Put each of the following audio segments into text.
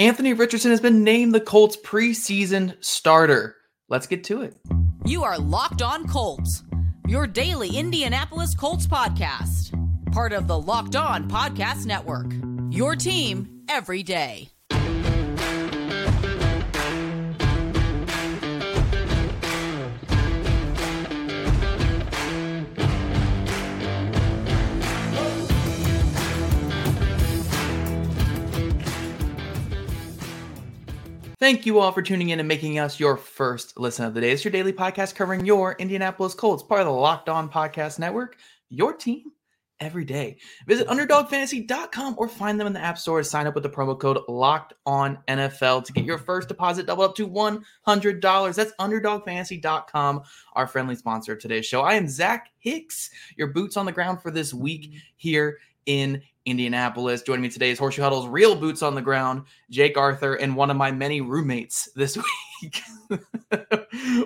Anthony Richardson has been named the Colts preseason starter. Let's get to it. You are Locked On Colts, your daily Indianapolis Colts podcast, part of the Locked On Podcast Network. Your team every day. Thank you all for tuning in and making us your first listen of the day. It's your daily podcast covering your Indianapolis Colts, part of the Locked On Podcast Network, your team every day. Visit underdogfantasy.com or find them in the App Store. Sign up with the promo code Locked On NFL to get your first deposit double up to $100. That's underdogfantasy.com, our friendly sponsor of today's show. I am Zach Hicks, your boots on the ground for this week here in Indianapolis. Joining me today is Horseshoe Huddle's real boots on the ground, Jake Arthur, and one of my many roommates this week.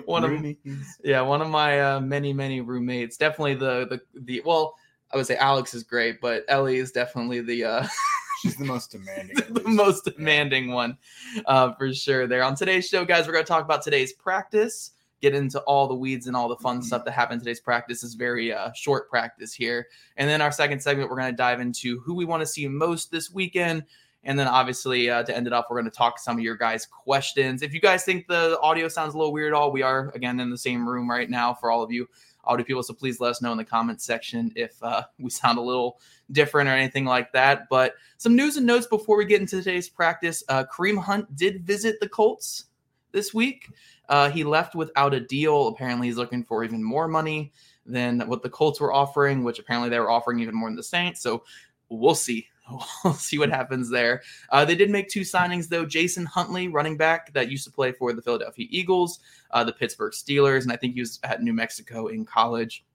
one of me, yeah, one of my uh, many many roommates. Definitely the the the well, I would say Alex is great, but Ellie is definitely the uh, She's the most demanding. the most demanding one, uh, for sure. There on today's show, guys, we're going to talk about today's practice get into all the weeds and all the fun mm-hmm. stuff that happened today's practice is very uh, short practice here. And then our second segment, we're going to dive into who we want to see most this weekend. And then obviously uh, to end it off, we're going to talk some of your guys' questions. If you guys think the audio sounds a little weird at all, we are again in the same room right now for all of you audio people. So please let us know in the comments section if uh, we sound a little different or anything like that. But some news and notes before we get into today's practice. Uh, Kareem Hunt did visit the Colts this week. Uh, he left without a deal. Apparently, he's looking for even more money than what the Colts were offering, which apparently they were offering even more than the Saints. So we'll see. We'll see what happens there. Uh, they did make two signings, though. Jason Huntley, running back that used to play for the Philadelphia Eagles, uh, the Pittsburgh Steelers, and I think he was at New Mexico in college.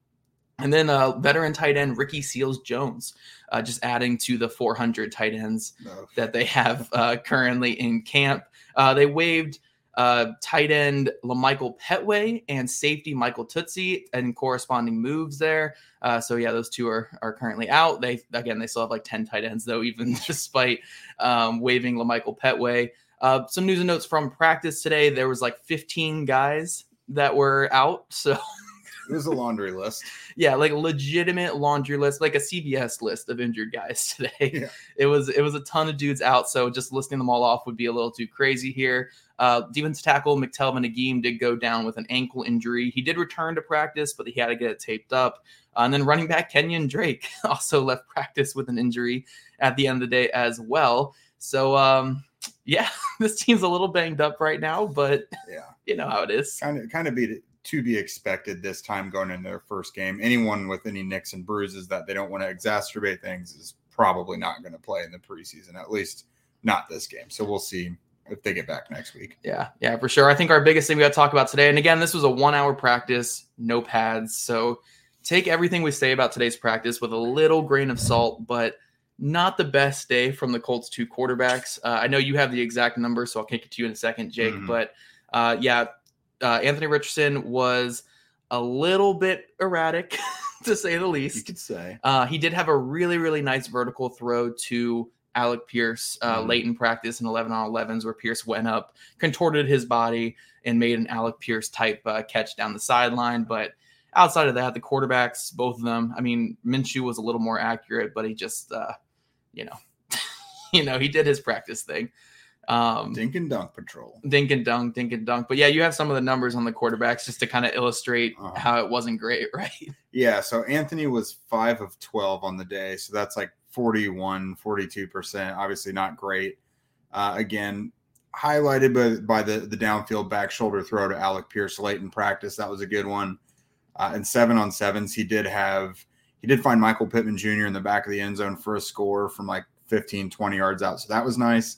And then uh, veteran tight end Ricky Seals Jones, uh, just adding to the 400 tight ends no. that they have uh, currently in camp. Uh, they waived uh, tight end Lamichael Pettway and safety Michael Tutsi and corresponding moves there. Uh, so yeah, those two are are currently out. They again they still have like ten tight ends though, even despite um, waiving Lamichael Pettway. Uh, some news and notes from practice today. There was like 15 guys that were out. So it was a laundry list. yeah, like legitimate laundry list, like a CVS list of injured guys today. Yeah. It was it was a ton of dudes out. So just listing them all off would be a little too crazy here. Uh, defense tackle McTelvin Agim did go down with an ankle injury. He did return to practice, but he had to get it taped up. Uh, and then running back Kenyon Drake also left practice with an injury at the end of the day as well. So, um, yeah, this team's a little banged up right now, but yeah, you know how it is. Kind of, kind of be to be expected this time going into their first game. Anyone with any nicks and bruises that they don't want to exacerbate things is probably not going to play in the preseason, at least not this game. So we'll see if they get back next week. Yeah, yeah, for sure. I think our biggest thing we got to talk about today, and again, this was a one hour practice, no pads. So take everything we say about today's practice with a little grain of salt, but not the best day from the Colts two quarterbacks. Uh, I know you have the exact number, so I'll kick it to you in a second, Jake. Mm-hmm. But uh, yeah, uh, Anthony Richardson was a little bit erratic, to say the least. You could say. Uh, he did have a really, really nice vertical throw to Alec Pierce uh, mm. late in practice in 11 on 11s, where Pierce went up, contorted his body, and made an Alec Pierce type uh, catch down the sideline. But outside of that, the quarterbacks, both of them, I mean, Minshew was a little more accurate, but he just, uh, you know, you know, he did his practice thing. Um, dink and dunk patrol. Dink and dunk, dink and dunk. But yeah, you have some of the numbers on the quarterbacks just to kind of illustrate uh-huh. how it wasn't great, right? Yeah. So Anthony was five of 12 on the day. So that's like 41, 42%. Obviously not great. Uh, again, highlighted by, by the, the downfield back shoulder throw to Alec Pierce late in practice. That was a good one. Uh, and seven on sevens, he did have, he did find Michael Pittman Jr. in the back of the end zone for a score from like 15, 20 yards out. So that was nice.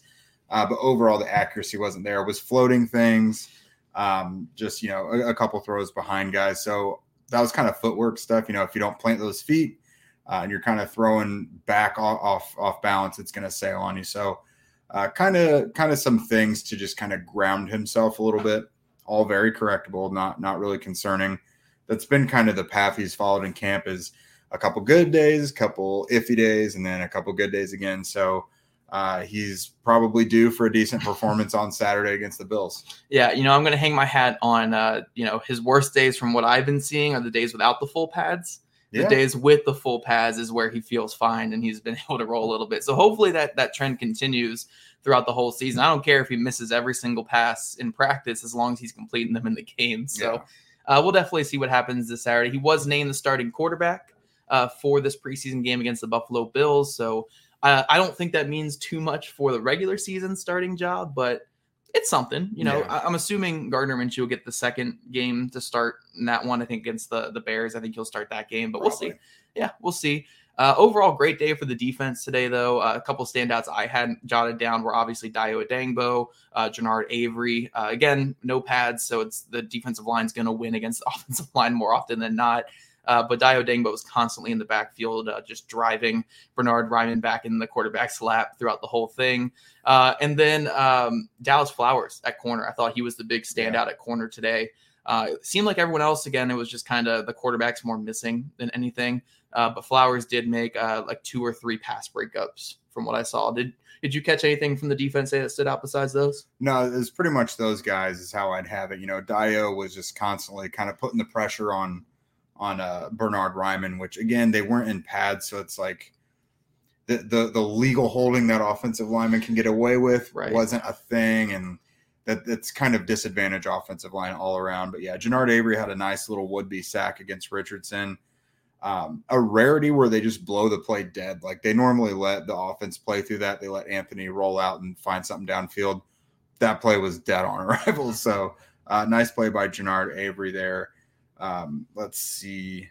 Uh, but overall, the accuracy wasn't there. It was floating things, um, just, you know, a, a couple throws behind guys. So that was kind of footwork stuff. You know, if you don't plant those feet, uh, and you're kind of throwing back off off, balance, it's going to sail on you. So, kind of kind of some things to just kind of ground himself a little bit. All very correctable, not not really concerning. That's been kind of the path he's followed in camp is a couple good days, a couple iffy days, and then a couple good days again. So uh, he's probably due for a decent performance on Saturday against the Bills. Yeah, you know, I'm going to hang my hat on, uh, you know, his worst days from what I've been seeing are the days without the full pads. The Yeah. days with the full pads is where he feels fine and he's been able to roll a little bit. So hopefully that that trend continues throughout the whole season. I don't care if he misses every single pass in practice as long as he's completing them in the game. So uh, we'll definitely see what happens this Saturday. He was named the starting quarterback uh, for this preseason game against the Buffalo Bills. So uh, I don't think that means too much for the regular season starting job, but it's something. You know, Yeah. I- I'm assuming Gardner Minshew will get the second game to start in that one. I think against the the Bears. I think he'll start that game, but we'll see. Yeah, we'll see. Uh, overall, great day for the defense today, though. Uh, a couple standouts I had jotted down were obviously Dayo Odeyingbo, uh, Genard Avery. Uh, again, no pads, so it's the defensive line's going to win against the offensive line more often than not. Uh, but Dayo Odeyingbo was constantly in the backfield, uh, just driving Bernhard Raimann back in the quarterback's lap throughout the whole thing. Uh, and then um, Dallas Flowers at corner. I thought he was the big standout at corner today. Uh, it seemed like everyone else, again, it was just kind of the quarterback's more missing than anything. Uh, but Flowers did make uh, like two or three pass breakups from what I saw. Did did you catch anything from the defense that stood out besides those? No, it's pretty much those guys is how I'd have it. You know, Dio was just constantly kind of putting the pressure on on uh, Bernhard Raimann, which again they weren't in pads, so it's like the the the legal holding that offensive lineman can get away with Right. wasn't a thing, and that that's kind of disadvantage offensive line all around. But yeah, Genard Avery had a nice little would be sack against Richardson. Um, a rarity where they just blow the play dead. Like they normally let the offense play through that. They let Anthony roll out and find something downfield. That play was dead on arrival. So uh, nice play by Genard Avery there. Um, let's see.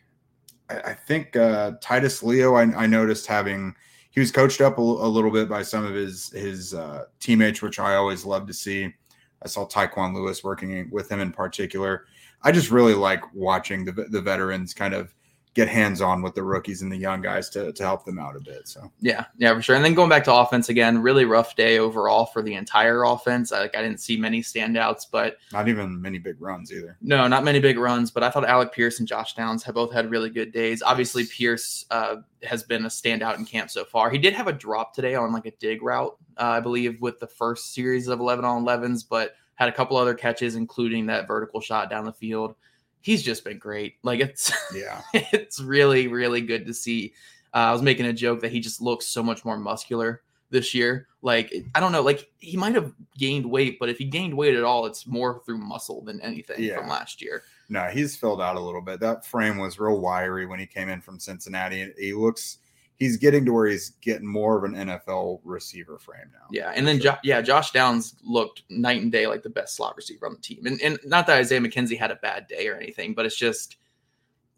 I, I think uh, Titus Leo. I, I noticed having he was coached up a little bit by some of his his uh, teammates, which I always love to see. I saw Tyquan Lewis working with him in particular. I just really like watching the the veterans kind of get hands on with the rookies and the young guys to to help them out a bit. So Yeah, yeah, for sure. And then going back to offense again, really rough day overall for the entire offense. I, like I didn't see many standouts, but not even many big runs either. no, not many big runs. But I thought Alec Pierce and Josh Downs have both had really good days. Obviously, Pierce uh, has been a standout in camp so far. He did have a drop today on like a dig route, uh, I believe, with the first series of eleven on elevens, but had a couple other catches, including that vertical shot down the field. He's just been great. Like it's Yeah, it's really really good to see uh, i was making a joke that he just looks so much more muscular this year like i don't know like he might have gained weight but if he gained weight at all it's more through muscle than anything Yeah. from last year no, he's filled out a little bit. That frame was real wiry when he came in from Cincinnati. and He looks he's getting to where he's getting more of an NFL receiver frame now. yeah and then jo- yeah josh downs looked night and day like the best slot receiver on the team. And, and not that isaiah mckenzie had a bad day or anything but it's just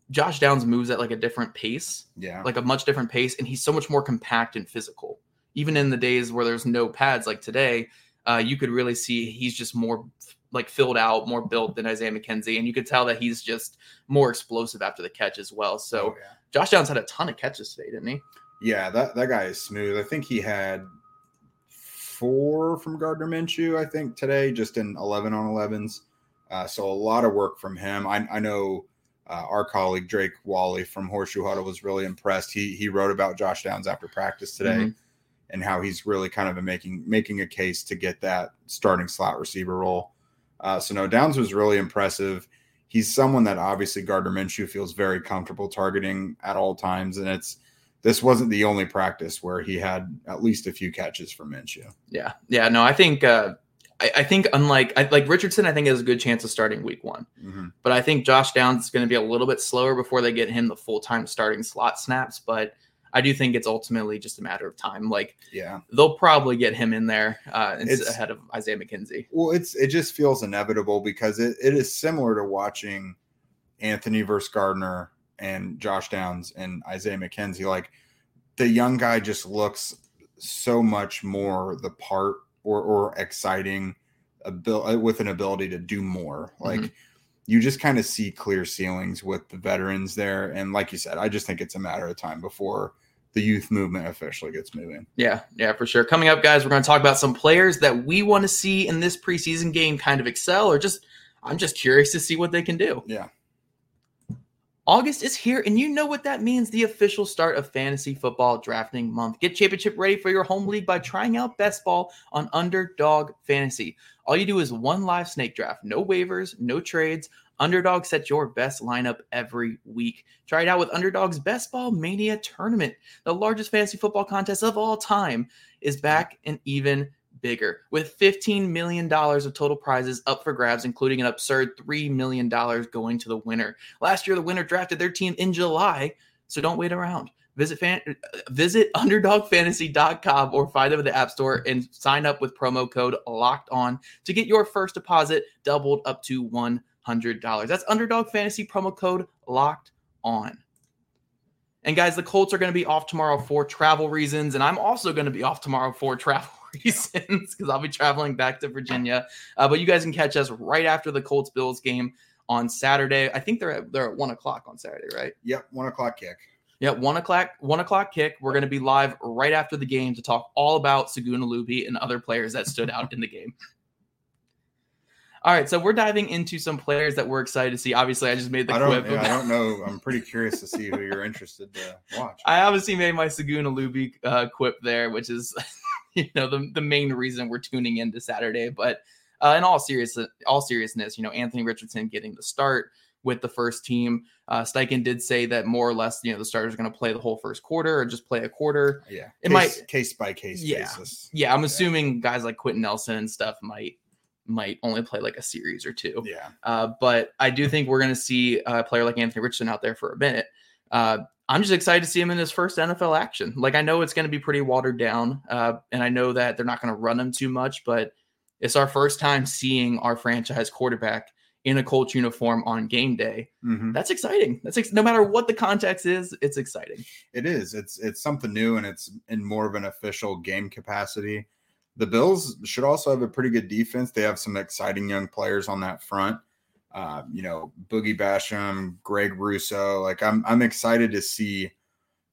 josh downs moves at like a different pace Yeah, like a much different pace and he's so much more compact and physical. Even in the days where there's no pads like today uh, you could really see he's just more like filled out more built than isaiah mckenzie and you could tell that he's just more explosive after the catch as well so Oh, yeah. josh downs had a ton of catches today didn't he Yeah, that, that guy is smooth. I think he had four from Gardner Minshew, I think, today, just in 11 on 11s. Uh, so a lot of work from him. I, I know uh, our colleague Drake Wally from Horseshoe Huddle was really impressed. He he wrote about Josh Downs after practice today Mhm. and how he's really kind of making making a case to get that starting slot receiver role. Uh, so no, Downs was really impressive. He's someone that obviously Gardner Minshew feels very comfortable targeting at all times, and it's this wasn't the only practice where he had at least a few catches from Minshew. yeah yeah no i think uh I, I think unlike I, like Richardson, I think has a good chance of starting week one. Mhm. But I think Josh Downs is going to be a little bit slower before they get him the full time starting slot snaps. But I do think it's ultimately just a matter of time. Like Yeah. they'll probably get him in there uh, ahead of Isaiah McKenzie. Well, it's it just feels inevitable because it, it is similar to watching Anthony versus Gardner and Josh Downs and Isaiah McKenzie. Like the young guy just looks so much more the part or or exciting abil- with an ability to do more. Like Mhm. You just kind of see clear ceilings with the veterans there. And like you said, I just think it's a matter of time before the youth movement officially gets moving. Yeah, yeah, for sure. Coming up, guys, we're going to talk about some players that we want to see in this preseason game kind of excel, or just I'm just curious to see what they can do. Yeah. August is here, and you know what that means the official start of fantasy football drafting month. Get championship ready for your home league by trying out Best Ball on Underdog Fantasy. All you do is one live snake draft, no waivers, no trades. Underdog sets your best lineup every week. Try it out with Underdog's Best Ball Mania Tournament. The largest fantasy football contest of all time is back and even bigger with $15 million of total prizes up for grabs, including an absurd $3 million going to the winner. Last year, the winner drafted their team in July, so don't wait around. Visit fan, uh, visit underdogfantasy.com or find them in the App Store and sign up with promo code locked on to get your first deposit doubled up to $100. That's underdog fantasy promo code locked on. And guys, the Colts are going to be off tomorrow for travel reasons, and I'm also going to be off tomorrow for travel reasons because I'll be traveling back to Virginia. Uh, but you guys can catch us right after the Colts Bills game on Saturday. I think they're at, they're at one o'clock on Saturday, right? Yep, one o'clock kick. Yeah, one o'clock one o'clock kick. We're going to be live right after the game to talk all about Segun Olubi and other players that stood out in the game. All right, so we're diving into some players that we're excited to see. Obviously, I just made the I don't, quip. yeah, I don't know. I'm pretty curious to see who you're interested to watch. I obviously made my Segun Olubi uh, quip there, which is, you know, the, the main reason we're tuning into Saturday. But uh, in all serious, all seriousness, you know, Anthony Richardson getting the start with the first team. Uh, Steichen did say that more or less, you know, the starters are going to play the whole first quarter or just play a quarter. Yeah, It case, might- case by case Yeah. basis. Yeah, I'm assuming guys like Quenton Nelson and stuff might might only play like a series or two. Yeah, Uh, but I do think we're going to see a player like Anthony Richardson out there for a minute. Uh, I'm just excited to see him in his first NFL action. Like I know it's going to be pretty watered down, uh, and I know that they're not going to run him too much, but it's our first time seeing our franchise quarterback in a Colts uniform on game day. Mhm. That's exciting. That's ex- no matter what the context is, it's exciting. it is. It's it's something new, and it's in more of an official game capacity. The Bills should also have a pretty good defense. They have some exciting young players on that front. Uh, you know, Boogie Basham, Greg Rousseau. Like I'm I'm excited to see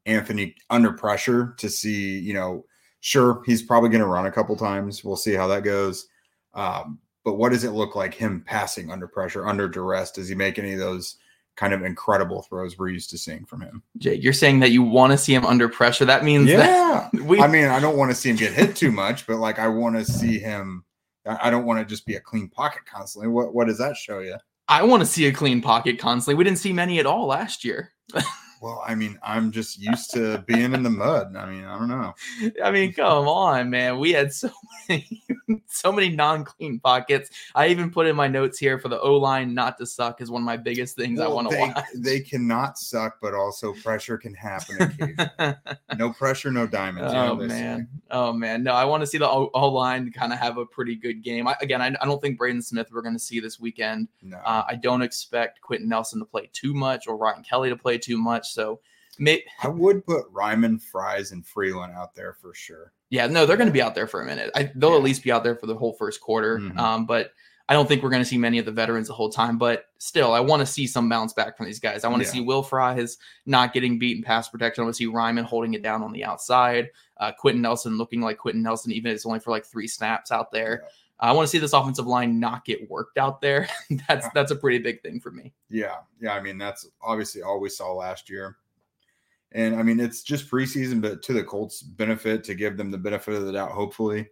Anthony under pressure to see, you know, sure, he's probably going to run a couple times. We'll see how that goes. Um, but what does it look like him passing under pressure, under duress? Does he make any of those kind of incredible throws we're used to seeing from him? Jake, you're saying that you want to see him under pressure. That means Yeah. that we I mean, I don't want to see him get hit too much, but like I want to see him. I I don't want to just be a clean pocket constantly. What what does that show you? I want to see a clean pocket constantly. We didn't see many at all last year. Well, I mean, I'm just used to being in the mud. I mean, I don't know. I mean, come on, man. We had so many, so many non-clean pockets. I even put in my notes here for the O line not to suck is one of my biggest things I want to they, watch. They cannot suck, but also pressure can happen no pressure, no diamonds. you know oh what they say. man, oh man. No, I want to see the O line kind of have a pretty good game. I, again, I, I don't think Braden Smith we're going to see this weekend. No. Uh, I don't expect Quenton Nelson to play too much or Ryan Kelly to play too much. So, may, I would put Raimann, Fries, and Freeland out there for sure. Yeah, no, they're going to be out there for a minute. I, they'll Yeah. at least be out there for the whole first quarter. Mhm. Um, but I don't think we're going to see many of the veterans the whole time. But still, I want to see some bounce back from these guys. I want to Yeah. see Will Fries not getting beat in pass protection. I want to see Raimann holding it down on the outside. Uh, Quenton Nelson looking like Quenton Nelson, even if it's only for like three snaps out there. I want to see this offensive line not get worked out there. that's that's a pretty big thing for me. Yeah, yeah. I mean, that's obviously all we saw last year. And I mean, it's just preseason, but to the Colts' benefit to give them the benefit of the doubt, hopefully.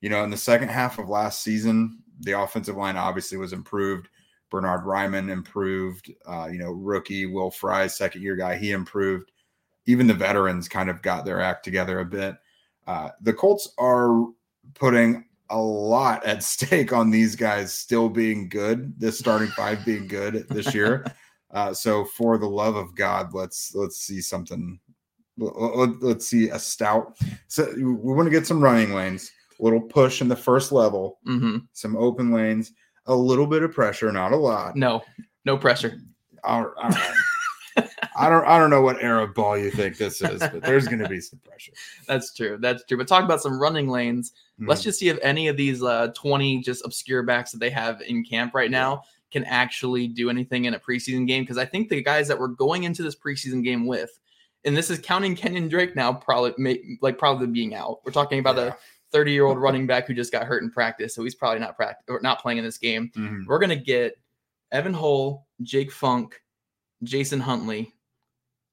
You know, in the second half of last season, the offensive line obviously was improved. Bernhard Raimann improved. Uh, you know, rookie Will Fry, second year guy, he improved. Even the veterans kind of got their act together a bit. Uh, the Colts are putting a lot at stake on these guys still being good, this starting five being good this year. Uh, so for the love of God, let's let's see something. let- Let's see a stout. So we want to get some running lanes, a little push in the first level, hmm some open lanes, a little bit of pressure, not a lot. No, no pressure. All- all right. I don't I don't know what era of ball you think this is, but there's going to be some pressure. That's true. That's true. But talk about some running lanes. Let's Mhm. just see if any of these uh, 20 just obscure backs that they have in camp right now can actually do anything in a preseason game. Because I think the guys that we're going into this preseason game with, and this is counting Kenyon Drake now, probably may, like probably being out. We're talking about Yeah. a 30 year old running back who just got hurt in practice, so he's probably not practice or not playing in this game. Mhm. We're gonna get Evan Hull, Jake Funk, Jason Huntley,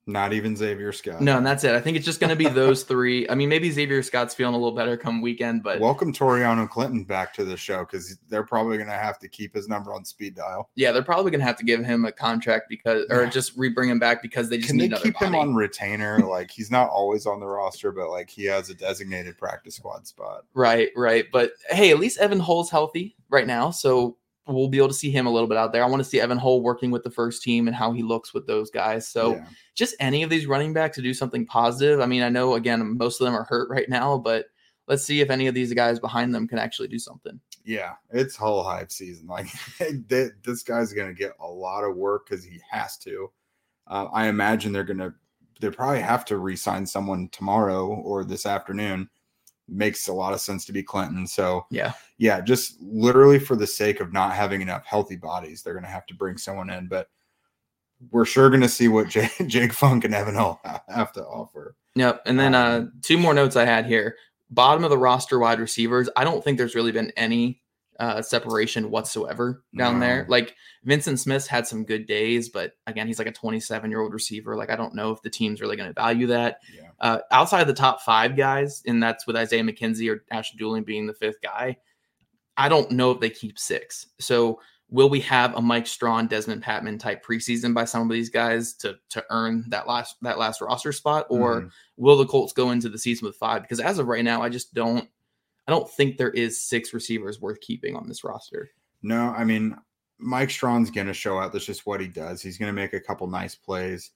Not even Xavier Scott. no, and that's it. I think it's just going to be those three. I mean, maybe Xavier Scott's feeling a little better come weekend, but Welcome Toriano Clinton back to the show because they're probably going to have to keep his number on speed dial. yeah, they're probably going to have to give him a contract because, or Yeah. just re-bring him back because they just Can need they another keep him on retainer? like he's not always on the roster, but like he has a designated practice squad spot. Right, right. But hey, at least Evan Hull's healthy right now. So we'll be able to see him a little bit out there. I want to see Evan Hull working with the first team and how he looks with those guys. So Yeah. just any of these running backs to do something positive. I mean, I know again, most of them are hurt right now, but let's see if any of these guys behind them can actually do something. Yeah, it's Hull hype season. Like this guy's going to get a lot of work because he has to. Uh, I imagine they're going to. They probably have to re-sign someone tomorrow or this afternoon. Makes a lot of sense to be Clinton. So Yeah. yeah, just literally for the sake of not having enough healthy bodies, they're going to have to bring someone in. But we're sure going to see what Jake, Jake Funk and Evan Hull have to offer. Yep. And then uh Um, two more notes I had here. Bottom of the roster wide receivers. I don't think there's really been any uh separation whatsoever down there. Like Vincent Smith's had some good days, but again, he's like a 27 year old receiver. Like I don't know if the team's really going to value that. Yeah. Uh outside of the top five guys, and that's with Isaiah McKenzie or Ashton Dulin being the fifth guy. I don't know if they keep six. So will we have a Mike Strachan, Dezmon Patmon type preseason by some of these guys to to earn that last that last roster spot, or Mhm. will the Colts go into the season with five? Because as of right now, I just don't I don't think there is six receivers worth keeping on this roster. No, I mean, Mike Strachan's going to show out. That's just what he does. He's going to make a couple nice plays.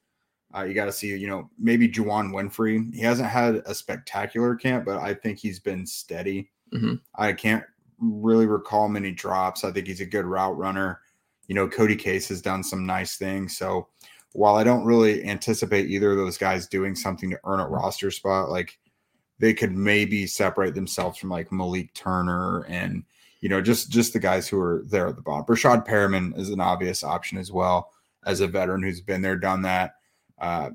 Uh, you got to see, you know, maybe Juwann Winfree. He hasn't had a spectacular camp, but I think he's been steady. Mhm. I can't really recall many drops. I think he's a good route runner. You know, Cody Case has done some nice things. So while I don't really anticipate either of those guys doing something to earn a roster spot, like they could maybe separate themselves from like Malik Turner and you know just just the guys who are there at the bottom. Rashad Perriman is an obvious option as well as a veteran who's been there, done that. Uh,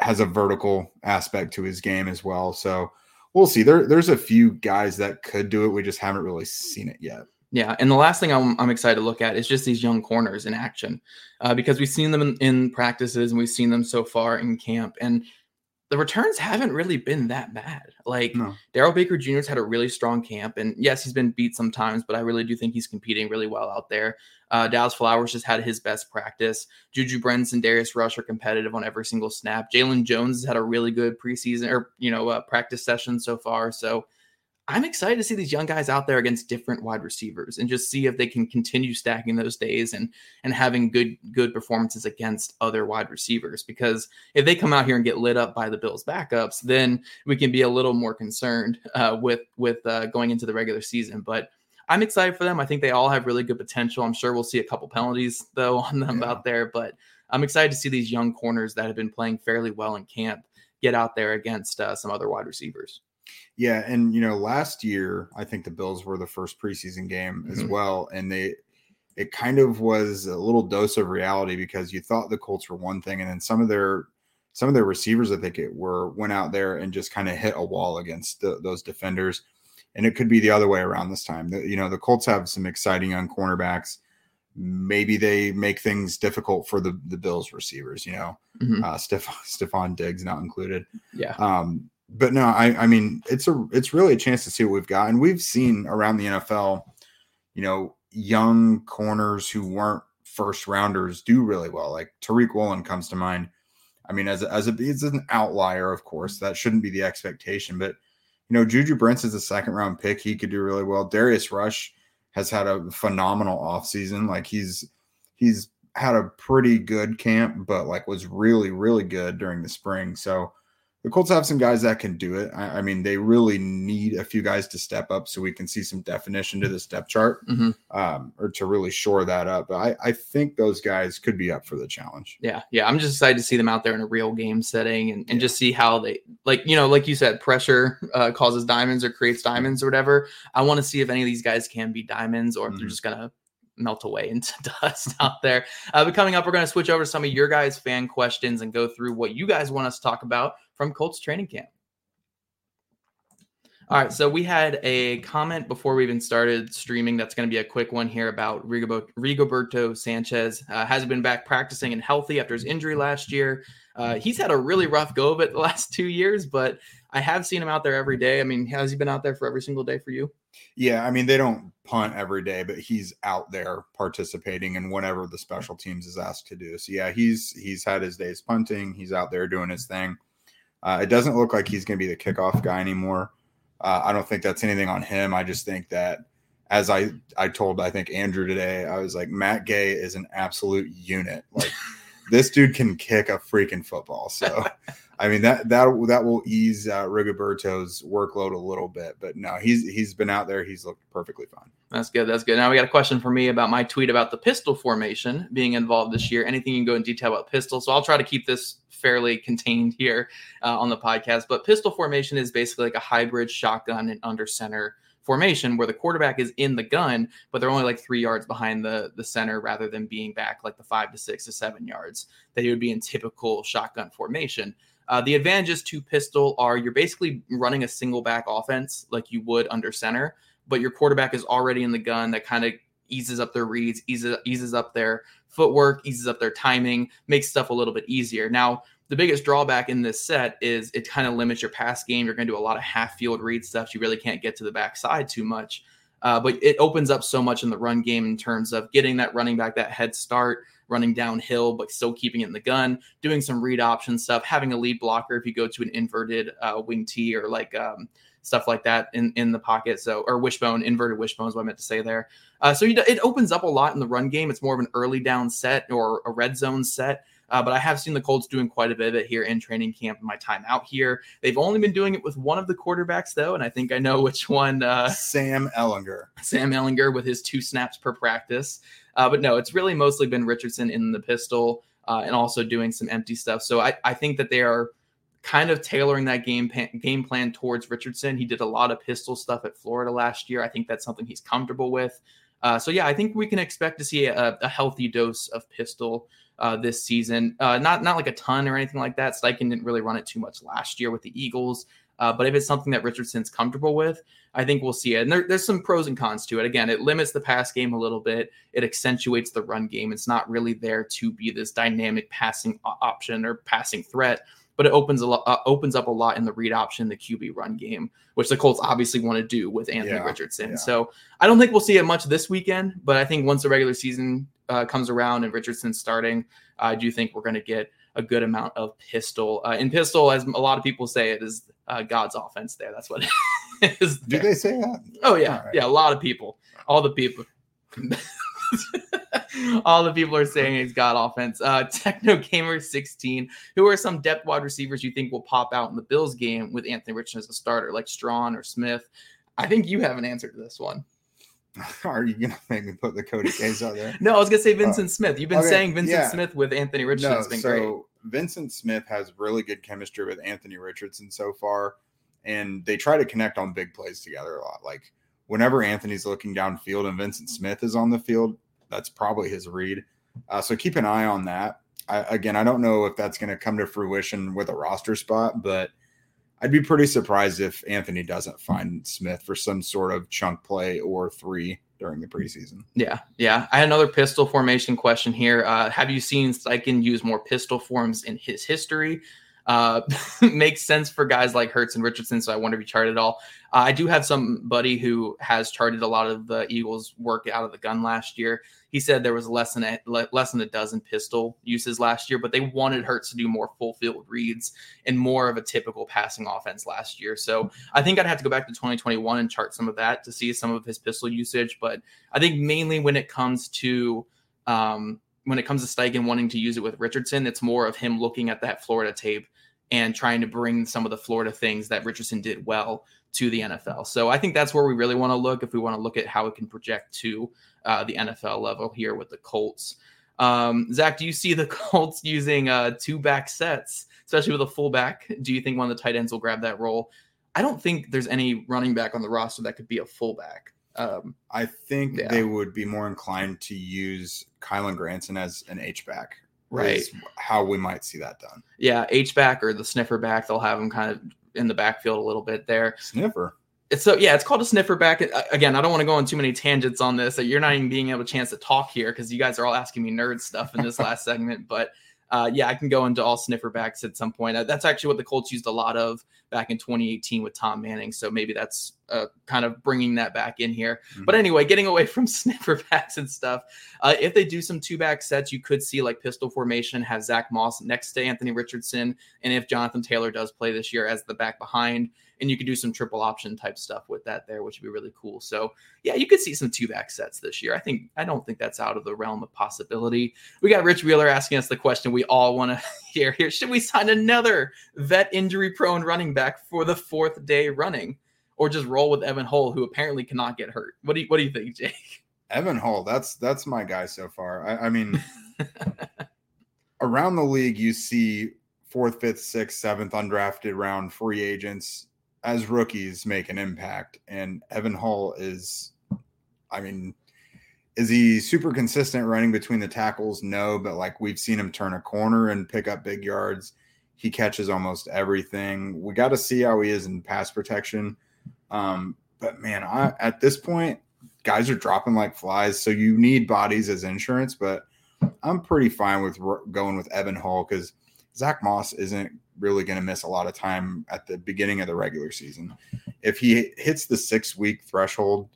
has a vertical aspect to his game as well. So we'll see. There there's a few guys that could do it. We just haven't really seen it yet. Yeah, and the last thing I'm, I'm excited to look at is just these young corners in action, uh, because we've seen them in, in practices and we've seen them so far in camp, and the returns haven't really been that bad. Like No. Darrell Baker Jr.'s had a really strong camp, and yes, he's been beat sometimes, but I really do think he's competing really well out there. Uh, Dallas Flowers just had his best practice. Juju Brents and Darius Rush are competitive on every single snap. Jalen Jones has had a really good preseason or you know uh, practice session so far. So I'm excited to see these young guys out there against different wide receivers and just see if they can continue stacking those days and and having good good performances against other wide receivers. Because if they come out here and get lit up by the Bills backups, then we can be a little more concerned uh, with with uh, going into the regular season. But I'm excited for them. I think they all have really good potential. I'm sure we'll see a couple penalties though on them Yeah. out there, but I'm excited to see these young corners that have been playing fairly well in camp get out there against uh, some other wide receivers. Yeah, and you know, last year I think the Bills were the first preseason game as Mhm. well, and they it kind of was a little dose of reality because you thought the Colts were one thing, and then some of their some of their receivers, I think it were went out there and just kind of hit a wall against the, those defenders, and it could be the other way around this time. The, you know, the Colts have some exciting young cornerbacks. Maybe they make things difficult for the the Bills receivers. You know, Mhm. uh, Steph, Stefon Diggs not included. Yeah. Um, but no, I, I mean, it's a, it's really a chance to see what we've got, and we've seen around the NFL, you know, young corners who weren't first rounders do really well. Like Tariq Woolen comes to mind. I mean, as a, as a, he's an outlier, of course, that shouldn't be the expectation, but you know, Juju Brents is a second round pick. He could do really well. Darius Rush has had a phenomenal offseason. Like he's, he's had a pretty good camp, but like was really, really good during the spring. So the Colts have some guys that can do it. I, I mean, they really need a few guys to step up so we can see some definition to the step chart Mhm. um, or to really shore that up. But I, I think those guys could be up for the challenge. Yeah, yeah. I'm just excited to see them out there in a real game setting and, and Yeah. just see how they like, you know, like you said, pressure uh, causes diamonds or creates diamonds or whatever. I want to see if any of these guys can be diamonds or if they're Mhm. just gonna melt away into dust out there. Uh, but coming up, we're gonna switch over to some of your guys' fan questions and go through what you guys want us to talk about from Colts training camp. All right, so we had a comment before we even started streaming. That's going to be a quick one here about Rigoberto, Sanchez. Uh, hasn't been back practicing and healthy after his injury last year. Uh, he's had a really rough go of it the last two years, but I have seen him out there every day. I mean, has he been out there for every single day for you? Yeah, I mean they don't punt every day, but he's out there participating in whatever the special teams is asked to do. So yeah, he's he's had his days punting. He's out there doing his thing. Uh, it doesn't look like he's going to be the kickoff guy anymore. Uh, I don't think that's anything on him. I just think that, as I I told I think Andrew today, I was like Matt Gay is an absolute unit. Like this dude can kick a freaking football. So, I mean that that that will ease uh, Rigoberto's workload a little bit. But no, he's he's been out there. He's looked perfectly fine. That's good. That's good. Now we got a question for me about my tweet about the pistol formation being involved this year. Anything you can go in detail about pistol? So I'll try to keep this fairly contained here uh, on the podcast. But pistol formation is basically like a hybrid shotgun and under center formation where the quarterback is in the gun, but they're only like three yards behind the the center rather than being back like the five to six to seven yards that he would be in typical shotgun formation. Uh, the advantages to pistol are you're basically running a single back offense like you would under center, but your quarterback is already in the gun. That kind of eases up their reads, eases eases up their footwork, eases up their timing, makes stuff a little bit easier. Now, the biggest drawback in this set is it kind of limits your pass game. You're going to do a lot of half field read stuff. You really can't get to the backside too much. Uh, but it opens up so much in the run game in terms of getting that running back that head start, running downhill, but still keeping it in the gun, doing some read option stuff, having a lead blocker if you go to an inverted uh, wing T or like um, stuff like that in, in the pocket. So, or wishbone, inverted wishbone is what I meant to say there. Uh, so you, it opens up a lot in the run game. It's more of an early down set or a red zone set. Uh, but I have seen the Colts doing quite a bit of it here in training camp. My time out here, they've only been doing it with one of the quarterbacks though, and I think I know which one. Uh, Sam Ehlinger. Sam Ehlinger with his two snaps per practice. Uh, but no, it's really mostly been Richardson in the pistol uh, and also doing some empty stuff. So I, I think that they are kind of tailoring that game game plan towards Richardson. He did a lot of pistol stuff at Florida last year. I think that's something he's comfortable with. Uh, so yeah, I think we can expect to see a, a healthy dose of pistol uh, this season. Uh, not not like a ton or anything like that. Steichen didn't really run it too much last year with the Eagles. Uh, but if it's something that Richardson's comfortable with, I think we'll see it. And there, there's some pros and cons to it. Again, it limits the pass game a little bit. It accentuates the run game. It's not really there to be this dynamic passing option or passing threat but it opens a lot, uh, opens up a lot in the read option, the QB run game, which the Colts obviously want to do with Anthony yeah, Richardson. Yeah. So I don't think we'll see it much this weekend, but I think once the regular season uh, comes around and Richardson's starting, I do think we're going to get a good amount of pistol. Uh, in pistol, as a lot of people say, it is uh, God's offense. There, that's what it is. Do they say that? Oh yeah, right. yeah. A lot of people, all the people. All the people are saying he's got offense. Uh, Techno Gamer 16. Who are some depth wide receivers you think will pop out in the Bills game with Anthony Richardson as a starter, like Strachan or Smith? I think you have an answer to this one. Are you gonna make me put the Cody Case out there? no, I was gonna say Vincent uh, Smith. You've been okay, saying Vincent yeah. Smith with Anthony Richardson. No, been so great. Vincent Smith has really good chemistry with Anthony Richardson so far, and they try to connect on big plays together a lot. Like whenever Anthony's looking downfield and Vincent Smith is on the field, that's probably his read. Uh, so keep an eye on that. I, again, I don't know if that's going to come to fruition with a roster spot, but I'd be pretty surprised if Anthony doesn't find Smith for some sort of chunk play or three during the preseason. Yeah, yeah. I had another pistol formation question here. Uh, have you seen Steichen use more pistol forms in his history? Uh, makes sense for guys like Hurts and Richardson. So I wonder if you charted it all. Uh, I do have somebody who has charted a lot of the Eagles' work out of the gun last year. He said there was less than a less than a dozen pistol uses last year, but they wanted Hurts to do more full field reads and more of a typical passing offense last year. So I think I'd have to go back to 2021 and chart some of that to see some of his pistol usage. But I think mainly when it comes to um, when it comes to Steichen wanting to use it with Richardson, it's more of him looking at that Florida tape and trying to bring some of the Florida things that Richardson did well to the NFL. So I think that's where we really want to look if we want to look at how it can project to uh, the NFL level here with the Colts. Um, Zach, do you see the Colts using uh, two back sets, especially with a fullback? Do you think one of the tight ends will grab that role? I don't think there's any running back on the roster that could be a fullback. Um, I think yeah. they would be more inclined to use Kylen Granson as an H back right how we might see that done yeah h back or the sniffer back they'll have him kind of in the backfield a little bit there sniffer it's so yeah, it's called a sniffer back. Again, I don't want to go on too many tangents on this. You're not even being able a chance to talk here because you guys are all asking me nerd stuff in this last segment. But uh, yeah, I can go into all sniffer backs at some point. Uh, That's actually what the Colts used a lot of back in 2018 with Tom Manning. So maybe that's uh, kind of bringing that back in here. Mhm. But anyway, getting away from sniffer backs and stuff. Uh, if they do some two back sets, you could see like pistol formation, have Zack Moss next to Anthony Richardson, and if Jonathan Taylor does play this year as the back behind, and you could do some triple option type stuff with that there, which would be really cool. So yeah, you could see some two back sets this year. I think I don't think that's out of the realm of possibility. We got Rich Wheeler asking us the question we all want to hear here: Should we sign another vet injury prone running back for the fourth day running, or just roll with Evan Hull, who apparently cannot get hurt? What do you What do you think, Jake? Evan Hull, that's that's my guy so far. I, I mean, around the league, you see fourth, fifth, sixth, seventh undrafted round free agents as rookies make an impact, and Evan Hull is, I mean, is he super consistent running between the tackles? No, but like we've seen him turn a corner and pick up big yards. He catches almost everything. We got to see how he is in pass protection. Um, but man, I, at this point, guys are dropping like flies. So you need bodies as insurance, but I'm pretty fine with going with Evan Hull because Zack Moss isn't really going to miss a lot of time at the beginning of the regular season. If he hits the six week threshold,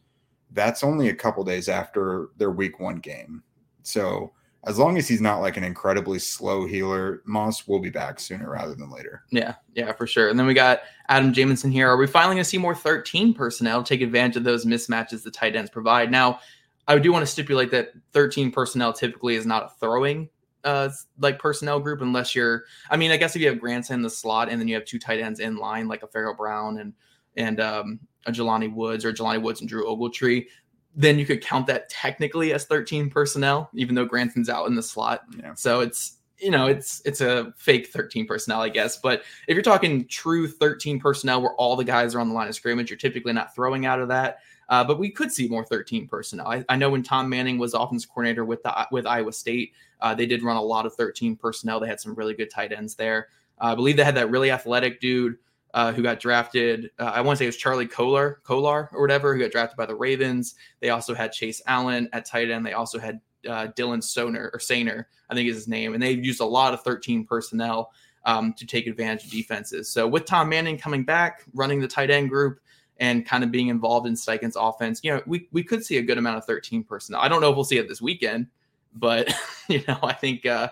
that's only a couple days after their week one game. So as long as he's not like an incredibly slow healer, Moss will be back sooner rather than later. Yeah, yeah, for sure. And then we got Adam Jamison here. Are we finally going to see more 13 personnel take advantage of those mismatches the tight ends provide? Now, I do want to stipulate that 13 personnel typically is not a throwing uh like personnel group unless you're I mean, I guess if you have Granson in the slot and then you have two tight ends in line like a Pharaoh Brown and and um a Jelani Woods or Jelani Woods and Drew Ogletree, then you could count that technically as 13 personnel, even though Granson's out in the slot. Yeah. So it's you know it's it's a fake 13 personnel, I guess. But if you're talking true 13 personnel where all the guys are on the line of scrimmage, you're typically not throwing out of that. Uh, but we could see more 13 personnel. I, I know when Tom Manning was offense coordinator with the with Iowa State, uh, they did run a lot of 13 personnel. They had some really good tight ends there. Uh, I believe they had that really athletic dude uh, who got drafted. Uh, I want to say it was Charlie Kolar, Kolar or whatever, who got drafted by the Ravens. They also had Chase Allen at tight end. They also had uh, Dylan Soner or Sainer, I think is his name, and they used a lot of 13 personnel um, to take advantage of defenses. So with Tom Manning coming back, running the tight end group, and kind of being involved in Steichen's offense, you know, we we could see a good amount of 13 personnel. I don't know if we'll see it this weekend, but you know, I think uh,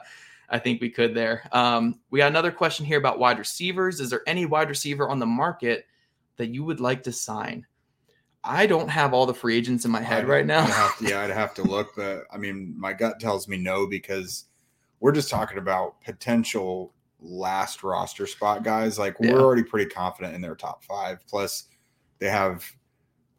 I think we could there. Um, we got another question here about wide receivers. Is there any wide receiver on the market that you would like to sign? I don't have all the free agents in my head right now. I'd have yeah, I'd have to look, but I mean, my gut tells me no because we're just talking about potential last roster spot guys. Like we're already pretty confident in their top five. Plus, they have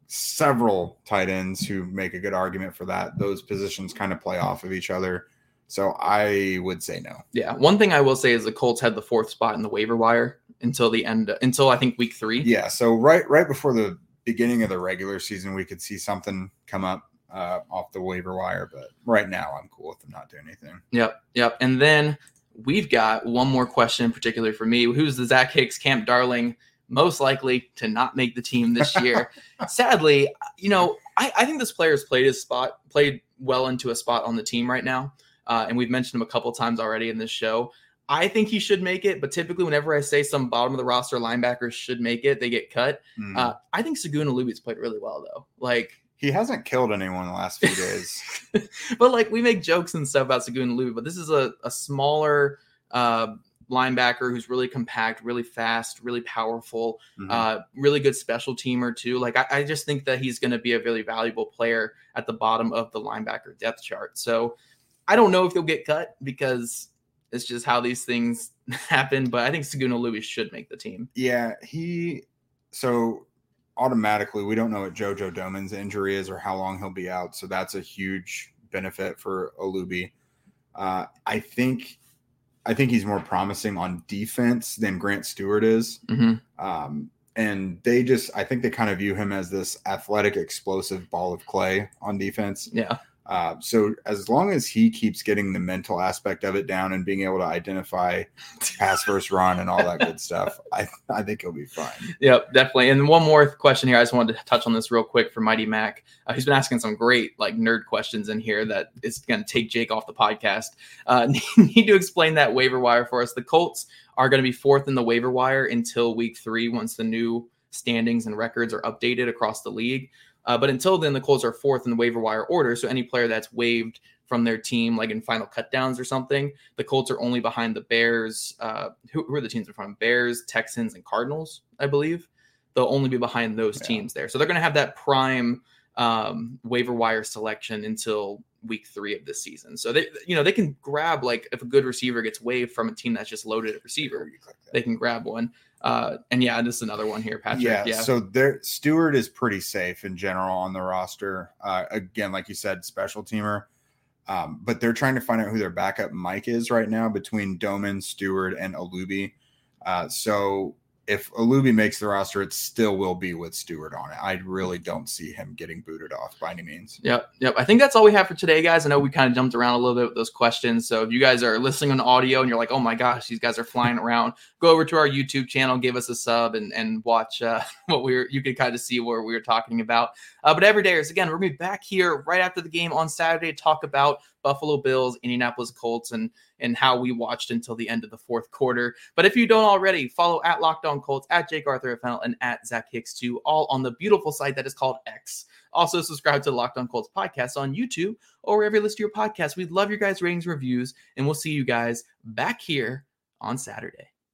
several tight ends who make a good argument for that. Those positions kind of play off of each other. So I would say no. Yeah, one thing I will say is the Colts had the fourth spot in the waiver wire until the end, until I think week three. Yeah. So right right before the beginning of the regular season, we could see something come up uh, off the waiver wire. But right now, I'm cool with them not doing anything. Yep, yep. And then we've got one more question in particular for me. Who's the Zach Hicks Camp Darling most likely to not make the team this year? Sadly, you know, I, I think this player has played his spot, played well into a spot on the team right now. Uh, and we've mentioned him a couple times already in this show. I think he should make it, but typically, whenever I say some bottom of the roster linebackers should make it, they get cut. Hmm. Uh, I think Segun Olubi's played really well, though. Like, he hasn't killed anyone the last few days. but like we make jokes and stuff about Segun Olubi, but this is a, a smaller uh, linebacker who's really compact, really fast, really powerful, Mhm. uh, really good special teamer too. Like I, I just think that he's going to be a really valuable player at the bottom of the linebacker depth chart. So I don't know if he'll get cut because it's just how these things happen. But I think Segun Olubi should make the team. yeah, he. So automatically, we don't know what JoJo Domann's injury is or how long he'll be out. So that's a huge benefit for Olubi. Uh, I think, I think he's more promising on defense than Grant Stuard is. hmm Um, and they just, I think they kind of view him as this athletic, explosive ball of clay on defense. Yeah. Uh, so as long as he keeps getting the mental aspect of it down and being able to identify pass first run and all that good stuff, I, I think he'll be fine. Yep, definitely. And one more question here. I just wanted to touch on this real quick for Mighty Mac. Uh, he's been asking some great like nerd questions in here that is going to take Jake off the podcast. Uh, need to explain that waiver wire for us. The Colts are going to be fourth in the waiver wire until week three once the new standings and records are updated across the league. Uh, but until then, the Colts are fourth in the waiver wire order. So any player that's waived from their team, like in final cutdowns or something, the Colts are only behind the Bears. Uh, who, who, are the teams in front? Bears, Texans, and Cardinals, I believe. They'll only be behind those yeah. teams there. So they're going to have that prime um, waiver wire selection until week three of this season. So they, you know, they can grab like if a good receiver gets waived from a team that's just loaded at receiver, they can grab one. Uh, and yeah, this is another one here, Patrick. Yeah. yeah. So there, Stuard is pretty safe in general on the roster. Uh, again, like you said, special teamer. Um, but they're trying to find out who their backup Mike is right now between Domann, Stuard, and Olubi. Uh, so if Olubi makes the roster, it still will be with Stuard on it. I really don't see him getting booted off by any means. Yep. Yep. I think that's all we have for today, guys. I know we kind of jumped around a little bit with those questions. So if you guys are listening on audio and you're like, oh my gosh, these guys are flying around, go over to our YouTube channel, give us a sub and, and watch uh, what we are you can kind of see where we were talking about. Uh, but every day is again, we're gonna be back here right after the game on Saturday to talk about Buffalo Bills, Indianapolis Colts, and and how we watched until the end of the fourth quarter. But if you don't already, follow at Locked On Colts, at Jake Arthur FNL, and at Zach Hicks too, all on the beautiful site that is called X. Also, subscribe to Locked Colts podcast on YouTube or wherever you listen to your podcast. We'd love your guys' ratings, reviews, and we'll see you guys back here on Saturday.